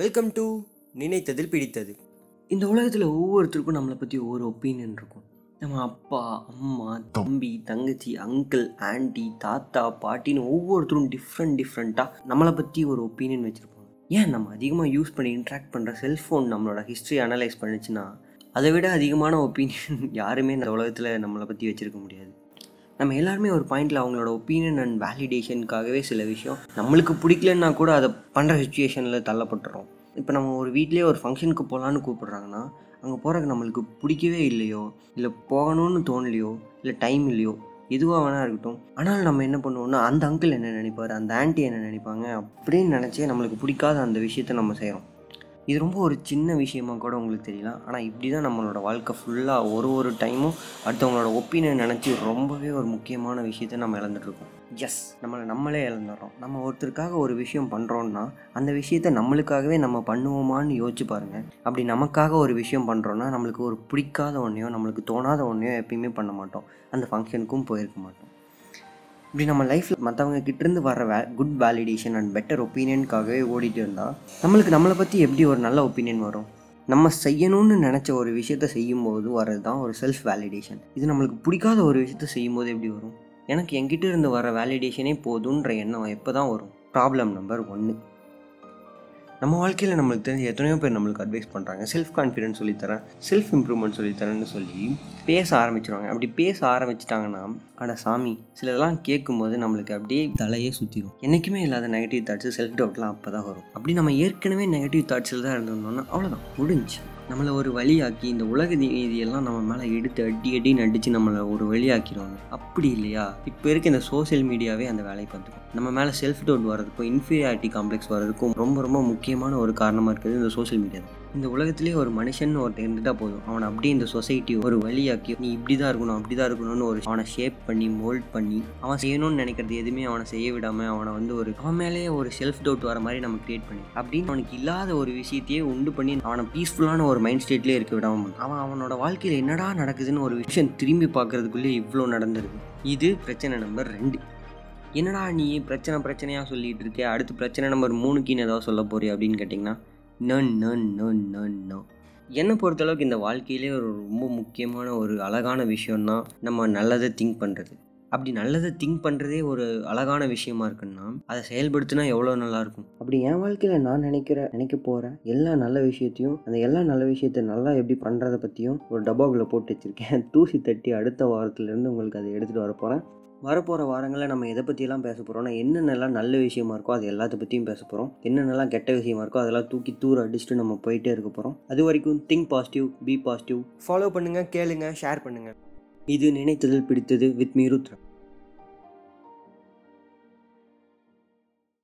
Welcome to நினைத்ததில் பிடித்தது. இந்த உலகத்தில் ஒவ்வொருத்தருக்கும் நம்மளை பற்றி ஒவ்வொரு ஒப்பீனியன் இருக்கும். நம்ம அப்பா அம்மா தம்பி தங்கச்சி அங்கிள் ஆண்டி தாத்தா பாட்டின்னு ஒவ்வொருத்தரும் டிஃப்ரெண்ட் டிஃப்ரெண்ட்டாக நம்மளை பற்றி ஒரு ஒப்பீனியன் வச்சுருப்போம். ஏன் நம்ம அதிகமாக யூஸ் பண்ணி இன்ட்ராக்ட் பண்ணுற செல்ஃபோன் நம்மளோட ஹிஸ்ட்ரி அனலைஸ் பண்ணுச்சுன்னா அதை விட அதிகமான ஒப்பீனியன் யாருமே இந்த உலகத்தில் நம்மளை பற்றி வச்சுருக்க முடியாது. நம்ம எல்லாருமே ஒரு பாயிண்டில் அவங்களோட ஒப்பீனியன் அண்ட் வேலிடேஷனுக்காகவே சில விஷயம் நம்மளுக்கு பிடிக்கலன்னா கூட அதை பண்ணுற சுச்சுவேஷனில் தள்ளப்பட்டுறோம். இப்போ நம்ம ஒரு வீட்லேயே ஒரு ஃபங்க்ஷனுக்கு போகலான்னு கூப்பிட்றாங்கன்னா அங்கே போகிறக்கு நம்மளுக்கு பிடிக்கவே இல்லையோ இல்லை போகணும்னு தோணலையோ இல்லை டைம் இல்லையோ எதுவாக வேணா இருக்கட்டும். ஆனால் நம்ம என்ன பண்ணுவோம்னா அந்த அங்கிள் என்ன நினைப்பார் அந்த ஆன்ட்டி என்ன நினைப்பாங்க அப்படின்னு நினச்சே நம்மளுக்கு பிடிக்காத அந்த விஷயத்த நம்ம செய்கிறோம் இது ரொம்ப ஒரு சின்ன விஷயமாக கூட உங்களுக்கு தெரியலாம். ஆனால் இப்படி தான் நம்மளோட வாழ்க்கை ஃபுல்லாக ஒரு ஒரு டைமும் அடுத்தவங்களோட ஒப்பீனியன் நினச்சி ரொம்பவே ஒரு முக்கியமான விஷயத்த நம்ம இழந்துட்டுருக்கோம். எஸ் நம்மளை நம்மளே இழந்துடுறோம். நம்ம ஒருத்தருக்காக ஒரு விஷயம் பண்ணுறோன்னா அந்த விஷயத்த நம்மளுக்காகவே நம்ம பண்ணுவோமான்னு யோசிச்சு பாருங்கள் அப்படி நமக்காக ஒரு விஷயம் பண்ணுறோன்னா நம்மளுக்கு ஒரு பிடிக்காத ஒன்றையோ நம்மளுக்கு தோணாத ஒன்றையோ எப்பயுமே பண்ண மாட்டோம். அந்த ஃபங்க்ஷனுக்கும் போயிருக்க மாட்டோம். இப்படி நம்ம லைஃப்பில் மற்றவங்க கிட்டேருந்து வர வே குட் வேலிடேஷன் அண்ட் பெட்டர் ஒப்பீனியனுக்காகவே ஓடிட்டு இருந்தால் நம்மளுக்கு நம்மளை பற்றி எப்படி ஒரு நல்ல ஒப்பீனியன் வரும்? நம்ம செய்யணும்னு நினச்ச ஒரு விஷயத்த செய்யும்போது வர்றது தான் ஒரு செல்ஃப் வேலிடேஷன் இது நம்மளுக்கு பிடிக்காத ஒரு விஷயத்த செய்யும்போது எப்படி வரும்? எனக்கு என்கிட்ட இருந்து வர வேலிடேஷனே போதுன்ற எண்ணம் எப்போ தான் வரும்? ப்ராப்ளம் நம்பர் ஒன்று நம்ம வாழ்க்கையில் நம்மளுக்கு தெரிஞ்ச எத்தனையோ பேர் நம்மளுக்கு அட்வைஸ் பண்ணுறாங்க செல்ஃப் கான்ஃபிடென்ஸ் சொல்லித்தரேன் செல்ஃப் இம்ப்ரூவ்மெண்ட் சொல்லித்தரேன்னு சொல்லி பேச ஆரம்பிச்சிருவாங்க. அப்படி பேச ஆரம்பிச்சிட்டாங்கன்னா அட சாமி சிலதெல்லாம் கேட்கும்போது நம்மளுக்கு அப்படியே தலையே சுற்றிடும் என்றைக்குமே இல்லாத நெகட்டிவ் தாட்ஸு செல்ஃப் டவுட்லாம் அப்போ தான் வரும். அப்படி நம்ம ஏற்கனவே நெகட்டிவ் தாட்ஸில் தான் இருந்திருந்தோம்னா அவ்வளோதான் முடிஞ்சு. நம்மளை ஒரு வழியாக்கி இந்த உலக நீதியெல்லாம் நம்ம மேலே எடுத்து அடி அடின்னு அடித்து நம்மளை ஒரு வழியாக்கிடுவாங்க அப்படி இல்லையா? இப்போ இருக்க இந்த சோஷியல் மீடியாவே அந்த வேலையை பார்த்துக்கும். நம்ம மேலே செல்ஃப் டவுட் வர்றதுக்கும் இன்ஃபீரியாரிட்டி காம்ப்ளெக்ஸ் வரதுக்கும் ரொம்ப ரொம்ப முக்கியமான ஒரு காரணமாக இருக்கிறது இந்த சோஷியல் மீடியா தான். இந்த உலகத்துலேயே ஒரு மனுஷன் ஒருத்தர் இருந்துட்டா போதும். அவனை அப்படியே இந்த சொசைட்டி ஒரு வழியாக்கி நீ இப்படி தான் இருக்கணும் அப்படி தான் இருக்கணும்னு ஒரு அவனை ஷேப் பண்ணி மோல்ட் பண்ணி அவன் செய்யணும்னு நினைக்கிறது எதுவுமே அவனை செய்ய விடாமல் அவனை வந்து ஒரு அவன் மேலேயே ஒரு செல்ஃப் டவுட் வர மாதிரி நம்ம கிரியேட் பண்ணி அப்படின்னு அவனுக்கு இல்லாத ஒரு விஷயத்தையே உண்டு பண்ணி அவனை பீஸ்ஃபுல்லான ஒரு மைண்ட் ஸ்டேட்லேயே இருக்க விடாமல் அவன் அவனோட வாழ்க்கையில் என்னடா நடக்குதுன்னு ஒரு விஷயம் திரும்பி பார்க்கறதுக்குள்ளே இவ்வளோ நடந்திருக்கு. இது பிரச்சனை நம்பர் ரெண்டு. என்னடா நீ பிரச்சனை பிரச்சனையாக சொல்லிகிட்டு இருக்கே? அடுத்து பிரச்சனை நம்பர் மூணுக்குன்னு ஏதாவது சொல்ல போறியா? அப்படின்னு கேட்டிங்கன்னா நன் நன் நன் நன் நோ. என்னை பொறுத்தளவுக்கு இந்த வாழ்க்கையிலே ஒரு ரொம்ப முக்கியமான ஒரு அழகான விஷயம்னா நம்ம நல்லதை திங்க் பண்ணுறது அப்படி நல்லதை திங்க் பண்ணுறதே ஒரு அழகான விஷயமா இருக்குன்னா அதை செயல்படுத்தினா எவ்வளோ நல்லா இருக்கும் அப்படி என் வாழ்க்கையில் நான் நினைக்கிற நினைக்க போகிற எல்லா நல்ல விஷயத்தையும் அந்த எல்லா நல்ல விஷயத்தை நல்லா எப்படி பண்ணுறதை பற்றியும் ஒரு டப்பாக்குள்ளே போட்டு வச்சுருக்கேன். தூசி தட்டி அடுத்த வாரத்துலேருந்து உங்களுக்கு அதை எடுத்துகிட்டு வர போகிறேன் வரப்போகிற வாரங்களில் நம்ம எதை பற்றியெல்லாம் பேச போகிறோம்னா என்னென்னலாம் நல்ல விஷயமா இருக்கோ அது எல்லாத்த பற்றியும் பேச போகிறோம் என்னென்னலாம் கெட்ட விஷயமா இருக்கோ அதெல்லாம் தூக்கி தூர அடிச்சுட்டு நம்ம போயிட்டே இருக்க போகிறோம் அது வரைக்கும் think positive be positive. Follow பண்ணுங்கள் கேளுங்கள் ஷேர் பண்ணுங்கள் இது நினைத்ததில் பிடித்தது வித் மீருத்ரா